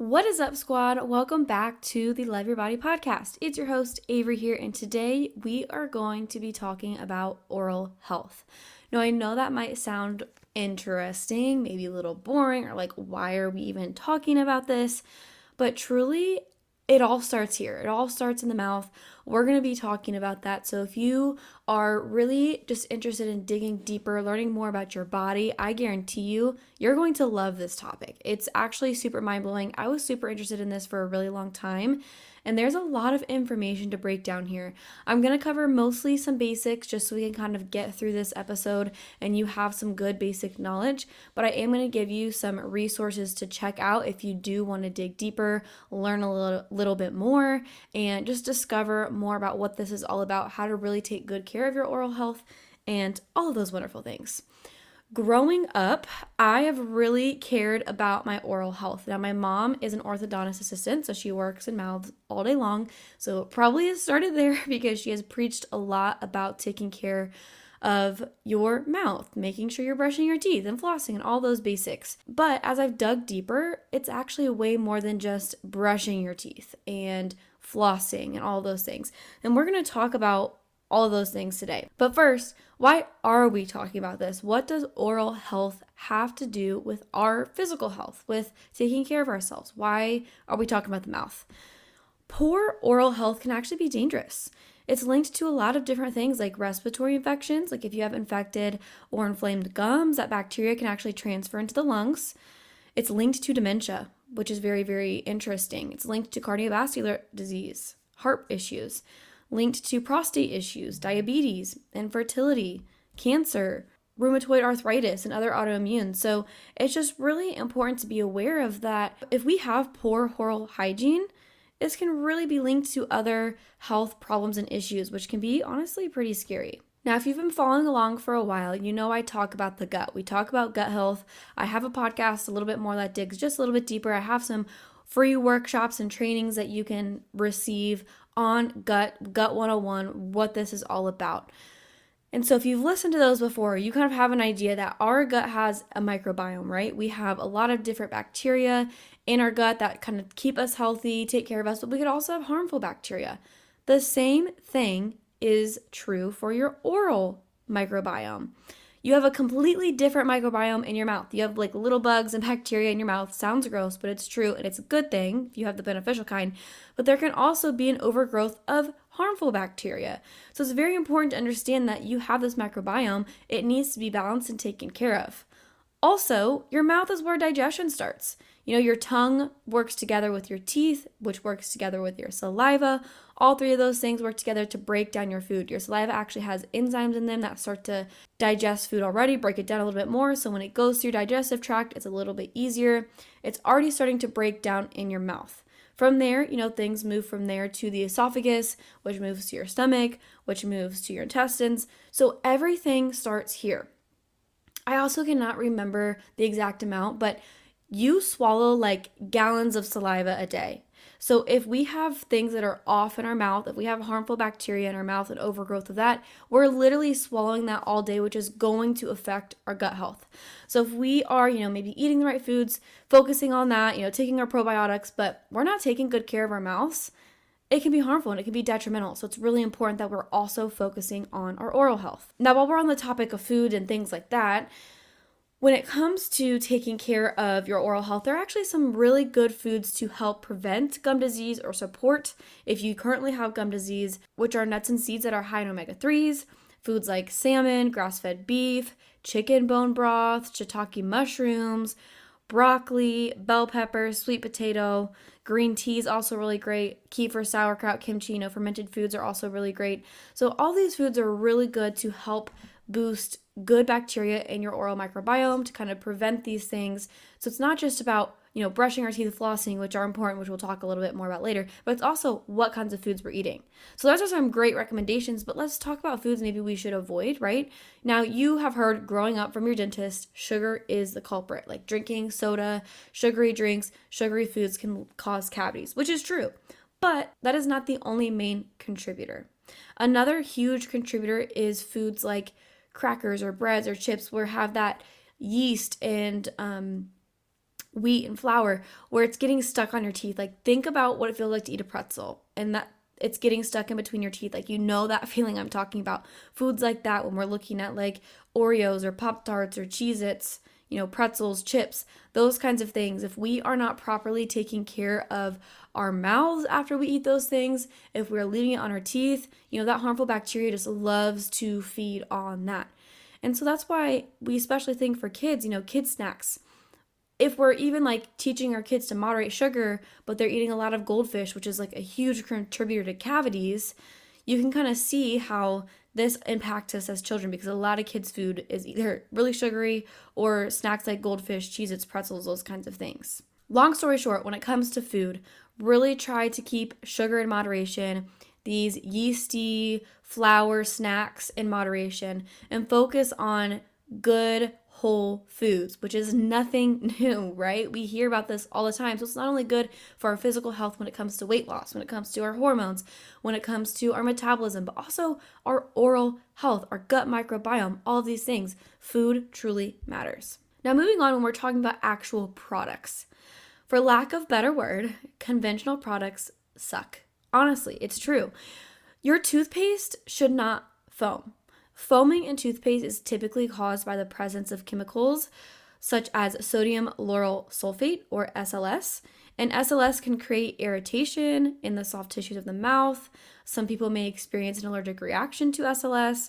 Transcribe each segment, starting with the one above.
What is up, squad? Welcome back to the Love Your Body podcast. It's your host, Avery, here, and today we are going to be talking about oral health. Now, I know that might sound interesting, maybe a little boring, or like, why are we even talking about this? But truly, it all starts here. It all starts in the mouth. We're going to be talking about that. So, if you are really just interested in digging deeper, learning more about your body, I guarantee you, you're going to love this topic. It's actually super mind blowing. I was super interested in this for a really long time. And there's a lot of information to break down here. I'm going to cover mostly some basics just so we can kind of get through this episode and you have some good basic knowledge. But I am going to give you some resources to check out if you do want to dig deeper, learn a little, little bit more, and just discover more about what this is all about, how to really take good care of your oral health, and all of those wonderful things. Growing up, I have really cared about my oral health. Now, my mom is an orthodontist assistant, so she works in mouths all day long. So, probably started there because she has preached a lot about taking care of your mouth, making sure you're brushing your teeth and flossing and all those basics. But as I've dug deeper, it's actually way more than just brushing your teeth and flossing and all those things. And we're going to talk about all of those things today. But first, why are we talking about this? What does oral health have to do with our physical health, with taking care of ourselves? Why are we talking about the mouth? Poor oral health can actually be dangerous. It's linked to a lot of different things like respiratory infections, like if you have infected or inflamed gums, that bacteria can actually transfer into the lungs. It's linked to dementia, which is very, very interesting. It's linked to cardiovascular disease, heart issues linked to prostate issues, diabetes, infertility, cancer, rheumatoid arthritis, and other autoimmune. So it's just really important to be aware of that. If we have poor oral hygiene, this can really be linked to other health problems and issues, which can be honestly pretty scary. Now, if you've been following along for a while, you know I talk about the gut. We talk about gut health. I have a podcast a little bit more that digs just a little bit deeper. I have some free workshops and trainings that you can receive on gut gut 101 what this is all about. And so if you've listened to those before, you kind of have an idea that our gut has a microbiome, right? We have a lot of different bacteria in our gut that kind of keep us healthy, take care of us, but we could also have harmful bacteria. The same thing is true for your oral microbiome. You have a completely different microbiome in your mouth. You have like little bugs and bacteria in your mouth. Sounds gross, but it's true and it's a good thing if you have the beneficial kind. But there can also be an overgrowth of harmful bacteria. So it's very important to understand that you have this microbiome. It needs to be balanced and taken care of. Also, your mouth is where digestion starts. You know, your tongue works together with your teeth, which works together with your saliva. All three of those things work together to break down your food. Your saliva actually has enzymes in them that start to digest food already, break it down a little bit more. So when it goes through your digestive tract, it's a little bit easier. It's already starting to break down in your mouth. From there, you know, things move from there to the esophagus, which moves to your stomach, which moves to your intestines. So everything starts here. I also cannot remember the exact amount, but you swallow like gallons of saliva a day. So if we have things that are off in our mouth, if we have harmful bacteria in our mouth and overgrowth of that, we're literally swallowing that all day, which is going to affect our gut health. So if we are, you know, maybe eating the right foods, focusing on that, you know, taking our probiotics, but we're not taking good care of our mouths, it can be harmful and it can be detrimental. So it's really important that we're also focusing on our oral health. Now, while we're on the topic of food and things like that, when it comes to taking care of your oral health, there are actually some really good foods to help prevent gum disease or support if you currently have gum disease, which are nuts and seeds that are high in omega 3s, foods like salmon, grass fed beef, chicken bone broth, shiitake mushrooms, broccoli, bell peppers, sweet potato, green tea is also really great. Kefir, sauerkraut, kimchi, you know, fermented foods are also really great. So, all these foods are really good to help boost good bacteria in your oral microbiome to kind of prevent these things. So, it's not just about you know, brushing our teeth, flossing, which are important, which we'll talk a little bit more about later, but it's also what kinds of foods we're eating. So those are some great recommendations, but let's talk about foods maybe we should avoid, right? Now, you have heard growing up from your dentist, sugar is the culprit. Like drinking soda, sugary drinks, sugary foods can cause cavities, which is true. But that is not the only main contributor. Another huge contributor is foods like crackers or breads or chips, where have that yeast and um, wheat and flour where it's getting stuck on your teeth. Like think about what it feels like to eat a pretzel and that it's getting stuck in between your teeth. Like you know that feeling I'm talking about. Foods like that when we're looking at like Oreos or Pop Tarts or Cheez Its, you know, pretzels, chips, those kinds of things. If we are not properly taking care of our mouths after we eat those things, if we're leaving it on our teeth, you know, that harmful bacteria just loves to feed on that. And so that's why we especially think for kids, you know, kids snacks if we're even like teaching our kids to moderate sugar, but they're eating a lot of goldfish, which is like a huge contributor to cavities, you can kind of see how this impacts us as children because a lot of kids' food is either really sugary or snacks like goldfish, Cheez Its, pretzels, those kinds of things. Long story short, when it comes to food, really try to keep sugar in moderation, these yeasty flour snacks in moderation, and focus on good whole foods, which is nothing new, right? We hear about this all the time. So it's not only good for our physical health when it comes to weight loss, when it comes to our hormones, when it comes to our metabolism, but also our oral health, our gut microbiome, all of these things. Food truly matters. Now, moving on, when we're talking about actual products, for lack of better word, conventional products suck. Honestly, it's true. Your toothpaste should not foam. Foaming in toothpaste is typically caused by the presence of chemicals such as sodium lauryl sulfate or SLS. And SLS can create irritation in the soft tissues of the mouth. Some people may experience an allergic reaction to SLS.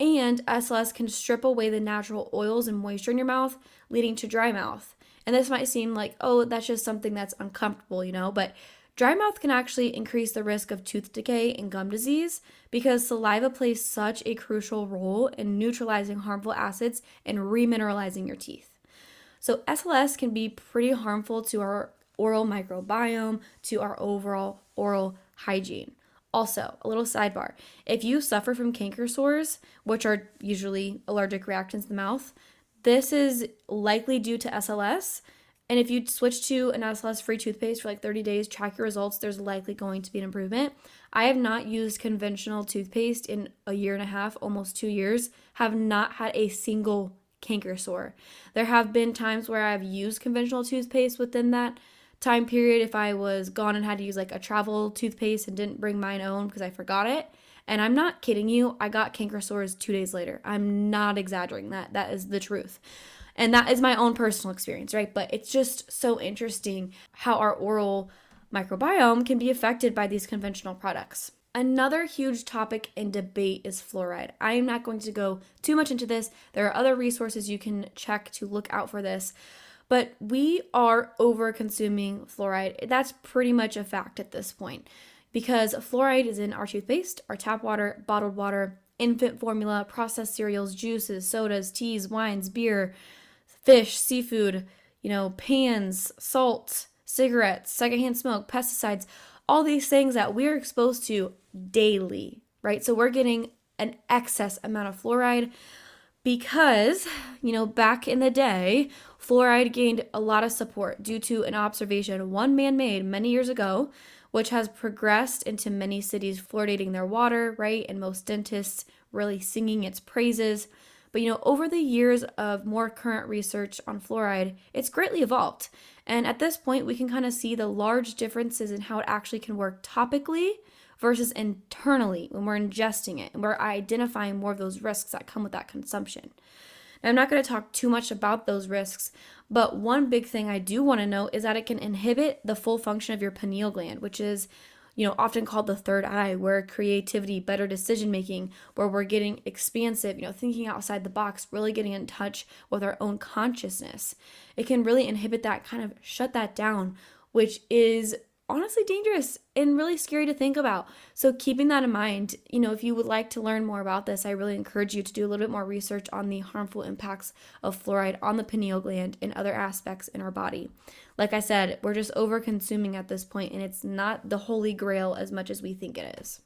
And SLS can strip away the natural oils and moisture in your mouth, leading to dry mouth. And this might seem like, oh, that's just something that's uncomfortable, you know, but Dry mouth can actually increase the risk of tooth decay and gum disease because saliva plays such a crucial role in neutralizing harmful acids and remineralizing your teeth. So, SLS can be pretty harmful to our oral microbiome, to our overall oral hygiene. Also, a little sidebar if you suffer from canker sores, which are usually allergic reactions in the mouth, this is likely due to SLS and if you switch to an SLS free toothpaste for like 30 days, track your results, there's likely going to be an improvement. I have not used conventional toothpaste in a year and a half, almost two years, have not had a single canker sore. There have been times where I've used conventional toothpaste within that time period if I was gone and had to use like a travel toothpaste and didn't bring mine own because I forgot it. And I'm not kidding you, I got canker sores two days later. I'm not exaggerating that. That is the truth. And that is my own personal experience, right? But it's just so interesting how our oral microbiome can be affected by these conventional products. Another huge topic in debate is fluoride. I am not going to go too much into this. There are other resources you can check to look out for this. But we are over consuming fluoride. That's pretty much a fact at this point because fluoride is in our toothpaste, our tap water, bottled water, infant formula, processed cereals, juices, sodas, teas, wines, beer, fish, seafood, you know, pans, salt, cigarettes, secondhand smoke, pesticides, all these things that we're exposed to daily, right? So we're getting an excess amount of fluoride because, you know, back in the day, fluoride gained a lot of support due to an observation one man made many years ago, which has progressed into many cities fluoridating their water, right? And most dentists really singing its praises. But you know, over the years of more current research on fluoride, it's greatly evolved. And at this point, we can kind of see the large differences in how it actually can work topically versus internally when we're ingesting it and we're identifying more of those risks that come with that consumption. Now, I'm not going to talk too much about those risks, but one big thing I do want to know is that it can inhibit the full function of your pineal gland, which is you know, often called the third eye, where creativity, better decision making, where we're getting expansive, you know, thinking outside the box, really getting in touch with our own consciousness. It can really inhibit that, kind of shut that down, which is honestly dangerous and really scary to think about. So, keeping that in mind, you know, if you would like to learn more about this, I really encourage you to do a little bit more research on the harmful impacts of fluoride on the pineal gland and other aspects in our body. Like I said, we're just over consuming at this point, and it's not the holy grail as much as we think it is.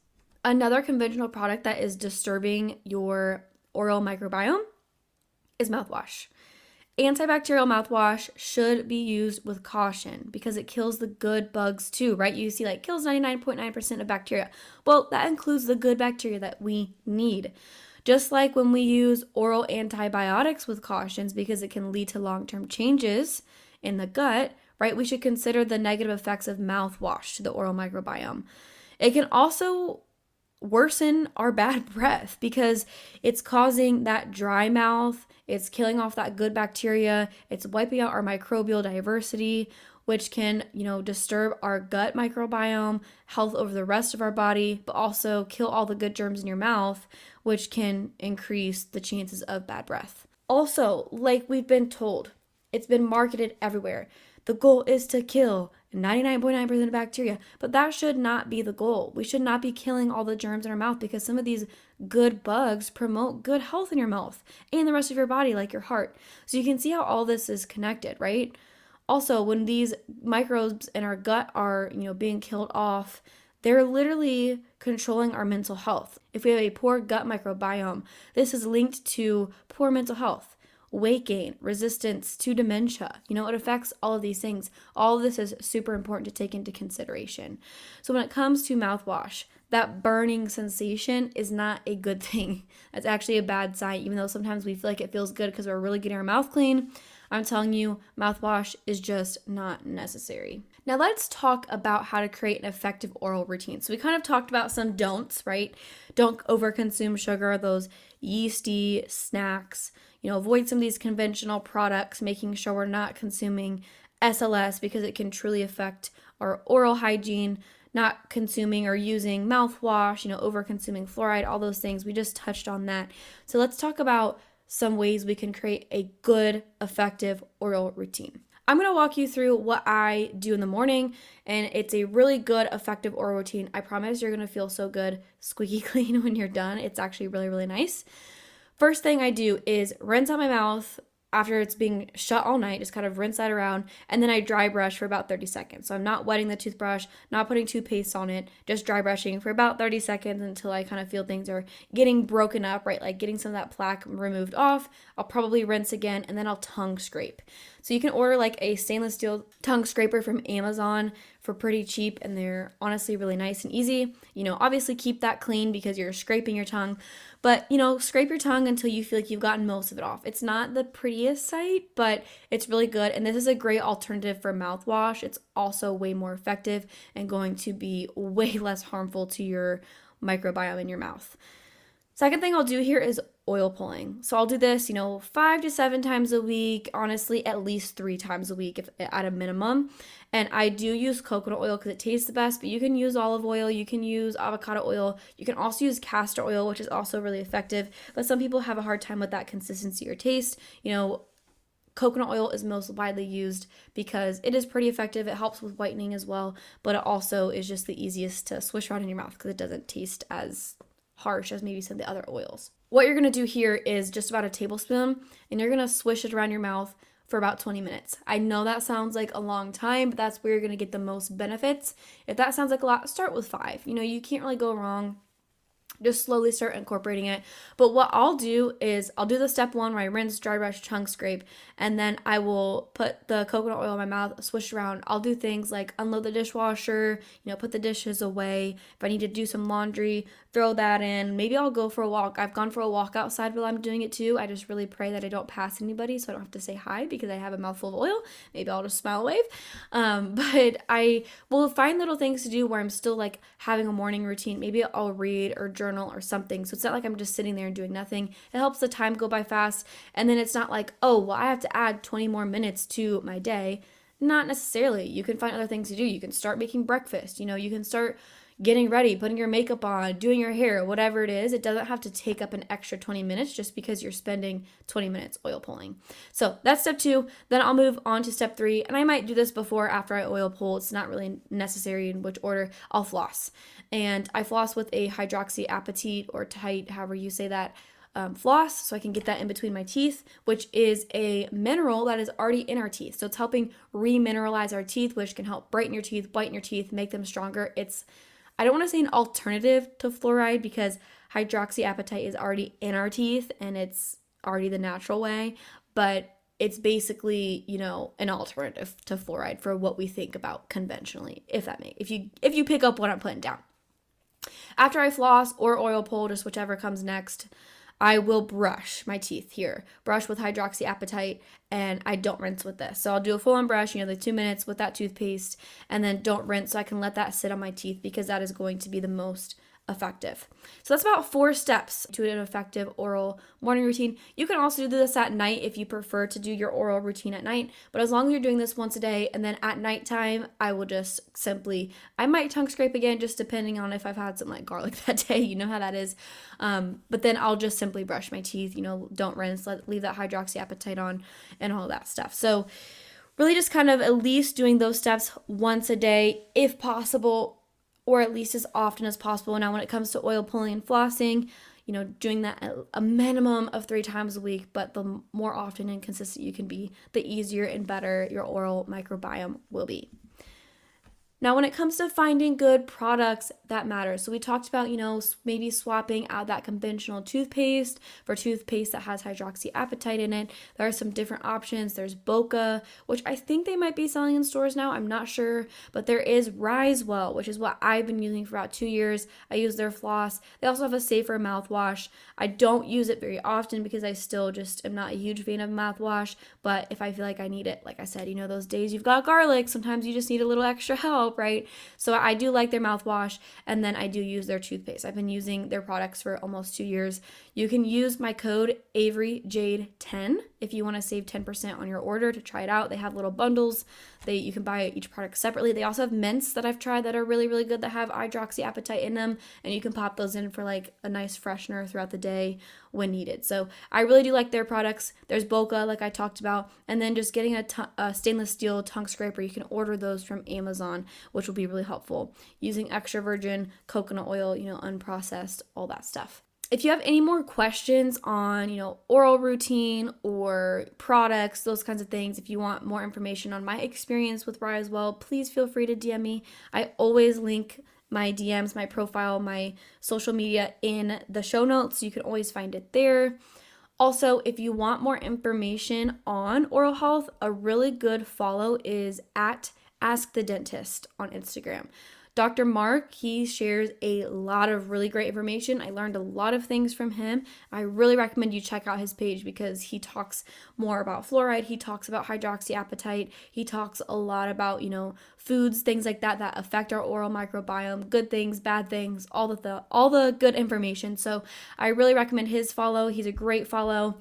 Another conventional product that is disturbing your oral microbiome is mouthwash. Antibacterial mouthwash should be used with caution because it kills the good bugs too, right? You see, like, kills 99.9% of bacteria. Well, that includes the good bacteria that we need. Just like when we use oral antibiotics with cautions because it can lead to long term changes in the gut, right, we should consider the negative effects of mouthwash to the oral microbiome. It can also worsen our bad breath because it's causing that dry mouth, it's killing off that good bacteria, it's wiping out our microbial diversity, which can, you know, disturb our gut microbiome, health over the rest of our body, but also kill all the good germs in your mouth, which can increase the chances of bad breath. Also, like we've been told, it's been marketed everywhere. The goal is to kill 99.9% of bacteria, but that should not be the goal. We should not be killing all the germs in our mouth because some of these good bugs promote good health in your mouth and the rest of your body, like your heart. So you can see how all this is connected, right? Also, when these microbes in our gut are, you know, being killed off, they're literally controlling our mental health. If we have a poor gut microbiome, this is linked to poor mental health weight gain, resistance to dementia. You know, it affects all of these things. All of this is super important to take into consideration. So, when it comes to mouthwash, that burning sensation is not a good thing. That's actually a bad sign, even though sometimes we feel like it feels good because we're really getting our mouth clean. I'm telling you, mouthwash is just not necessary. Now, let's talk about how to create an effective oral routine. So, we kind of talked about some don'ts, right? Don't overconsume sugar, those yeasty snacks you know, avoid some of these conventional products, making sure we're not consuming SLS because it can truly affect our oral hygiene, not consuming or using mouthwash, you know, over consuming fluoride, all those things. We just touched on that. So let's talk about some ways we can create a good, effective oral routine. I'm going to walk you through what I do in the morning, and it's a really good, effective oral routine. I promise you're going to feel so good, squeaky clean when you're done. It's actually really, really nice. First thing I do is rinse out my mouth after it's being shut all night, just kind of rinse that around, and then I dry brush for about 30 seconds. So I'm not wetting the toothbrush, not putting toothpaste on it, just dry brushing for about 30 seconds until I kind of feel things are getting broken up, right? Like getting some of that plaque removed off. I'll probably rinse again, and then I'll tongue scrape. So you can order like a stainless steel tongue scraper from Amazon for pretty cheap and they're honestly really nice and easy. You know, obviously keep that clean because you're scraping your tongue, but you know, scrape your tongue until you feel like you've gotten most of it off. It's not the prettiest sight, but it's really good and this is a great alternative for mouthwash. It's also way more effective and going to be way less harmful to your microbiome in your mouth. Second thing I'll do here is oil pulling. So I'll do this, you know, five to seven times a week, honestly, at least three times a week if, at a minimum. And I do use coconut oil because it tastes the best, but you can use olive oil, you can use avocado oil, you can also use castor oil, which is also really effective. But some people have a hard time with that consistency or taste. You know, coconut oil is most widely used because it is pretty effective. It helps with whitening as well, but it also is just the easiest to swish around in your mouth because it doesn't taste as harsh as maybe some of the other oils. What you're gonna do here is just about a tablespoon and you're gonna swish it around your mouth for about 20 minutes. I know that sounds like a long time, but that's where you're gonna get the most benefits. If that sounds like a lot, start with five. You know, you can't really go wrong just slowly start incorporating it. But what I'll do is I'll do the step one where I rinse, dry brush, tongue scrape, and then I will put the coconut oil in my mouth, swish around. I'll do things like unload the dishwasher, you know, put the dishes away. If I need to do some laundry, throw that in. Maybe I'll go for a walk. I've gone for a walk outside while I'm doing it too. I just really pray that I don't pass anybody so I don't have to say hi because I have a mouthful of oil. Maybe I'll just smile wave. Um, but I will find little things to do where I'm still like having a morning routine. Maybe I'll read or journal or something. So it's not like I'm just sitting there and doing nothing. It helps the time go by fast. And then it's not like, oh, well, I have to add 20 more minutes to my day. Not necessarily. You can find other things to do. You can start making breakfast. You know, you can start getting ready, putting your makeup on, doing your hair, whatever it is. It doesn't have to take up an extra 20 minutes just because you're spending 20 minutes oil pulling. So that's step two. Then I'll move on to step three. And I might do this before after I oil pull. It's not really necessary in which order. I'll floss. And I floss with a hydroxyapatite or tight, however you say that. Um, floss so I can get that in between my teeth, which is a mineral that is already in our teeth. So it's helping remineralize our teeth, which can help brighten your teeth, whiten your teeth, make them stronger. It's I don't want to say an alternative to fluoride because hydroxyapatite is already in our teeth and it's already the natural way, but it's basically, you know, an alternative to fluoride for what we think about conventionally, if that may if you if you pick up what I'm putting down. After I floss or oil pull, just whichever comes next, I will brush my teeth here, brush with hydroxyapatite, and I don't rinse with this. So I'll do a full on brush, you know, the two minutes with that toothpaste, and then don't rinse so I can let that sit on my teeth because that is going to be the most effective. So that's about four steps to an effective oral morning routine. You can also do this at night if you prefer to do your oral routine at night, but as long as you're doing this once a day and then at nighttime, I will just simply I might tongue scrape again just depending on if I've had some like garlic that day, you know how that is. Um, but then I'll just simply brush my teeth, you know, don't rinse, let leave that hydroxyapatite on and all that stuff. So really just kind of at least doing those steps once a day if possible or at least as often as possible. Now, when it comes to oil pulling and flossing, you know, doing that a minimum of three times a week, but the more often and consistent you can be, the easier and better your oral microbiome will be. Now, when it comes to finding good products, that matters. So, we talked about, you know, maybe swapping out that conventional toothpaste for toothpaste that has hydroxyapatite in it. There are some different options. There's Boka, which I think they might be selling in stores now. I'm not sure. But there is Risewell, which is what I've been using for about two years. I use their floss. They also have a safer mouthwash. I don't use it very often because I still just am not a huge fan of mouthwash. But if I feel like I need it, like I said, you know, those days you've got garlic, sometimes you just need a little extra help help, right? So I do like their mouthwash and then I do use their toothpaste. I've been using their products for almost two years. You can use my code AveryJade10 if you want to save 10% on your order to try it out. They have little bundles. They you can buy each product separately. They also have mints that I've tried that are really, really good that have hydroxyapatite in them, and you can pop those in for like a nice freshener throughout the day when needed. So I really do like their products. There's Boka, like I talked about, and then just getting a, t- a stainless steel tongue scraper. You can order those from Amazon, which will be really helpful. Using extra virgin coconut oil, you know, unprocessed, all that stuff if you have any more questions on, you know, oral routine or products, those kinds of things, if you want more information on my experience with Risewell, please feel free to DM me. I always link my DMs, my profile, my social media in the show notes. You can always find it there. Also, if you want more information on oral health, a really good follow is at Ask the Dentist on Instagram. Dr. Mark, he shares a lot of really great information. I learned a lot of things from him. I really recommend you check out his page because he talks more about fluoride, he talks about hydroxyapatite, he talks a lot about, you know, foods, things like that that affect our oral microbiome, good things, bad things, all the, all the good information. So, I really recommend his follow. He's a great follow.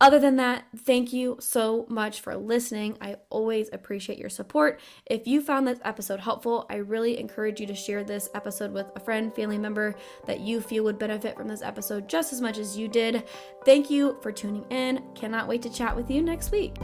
Other than that, thank you so much for listening. I always appreciate your support. If you found this episode helpful, I really encourage you to share this episode with a friend, family member that you feel would benefit from this episode just as much as you did. Thank you for tuning in. Cannot wait to chat with you next week.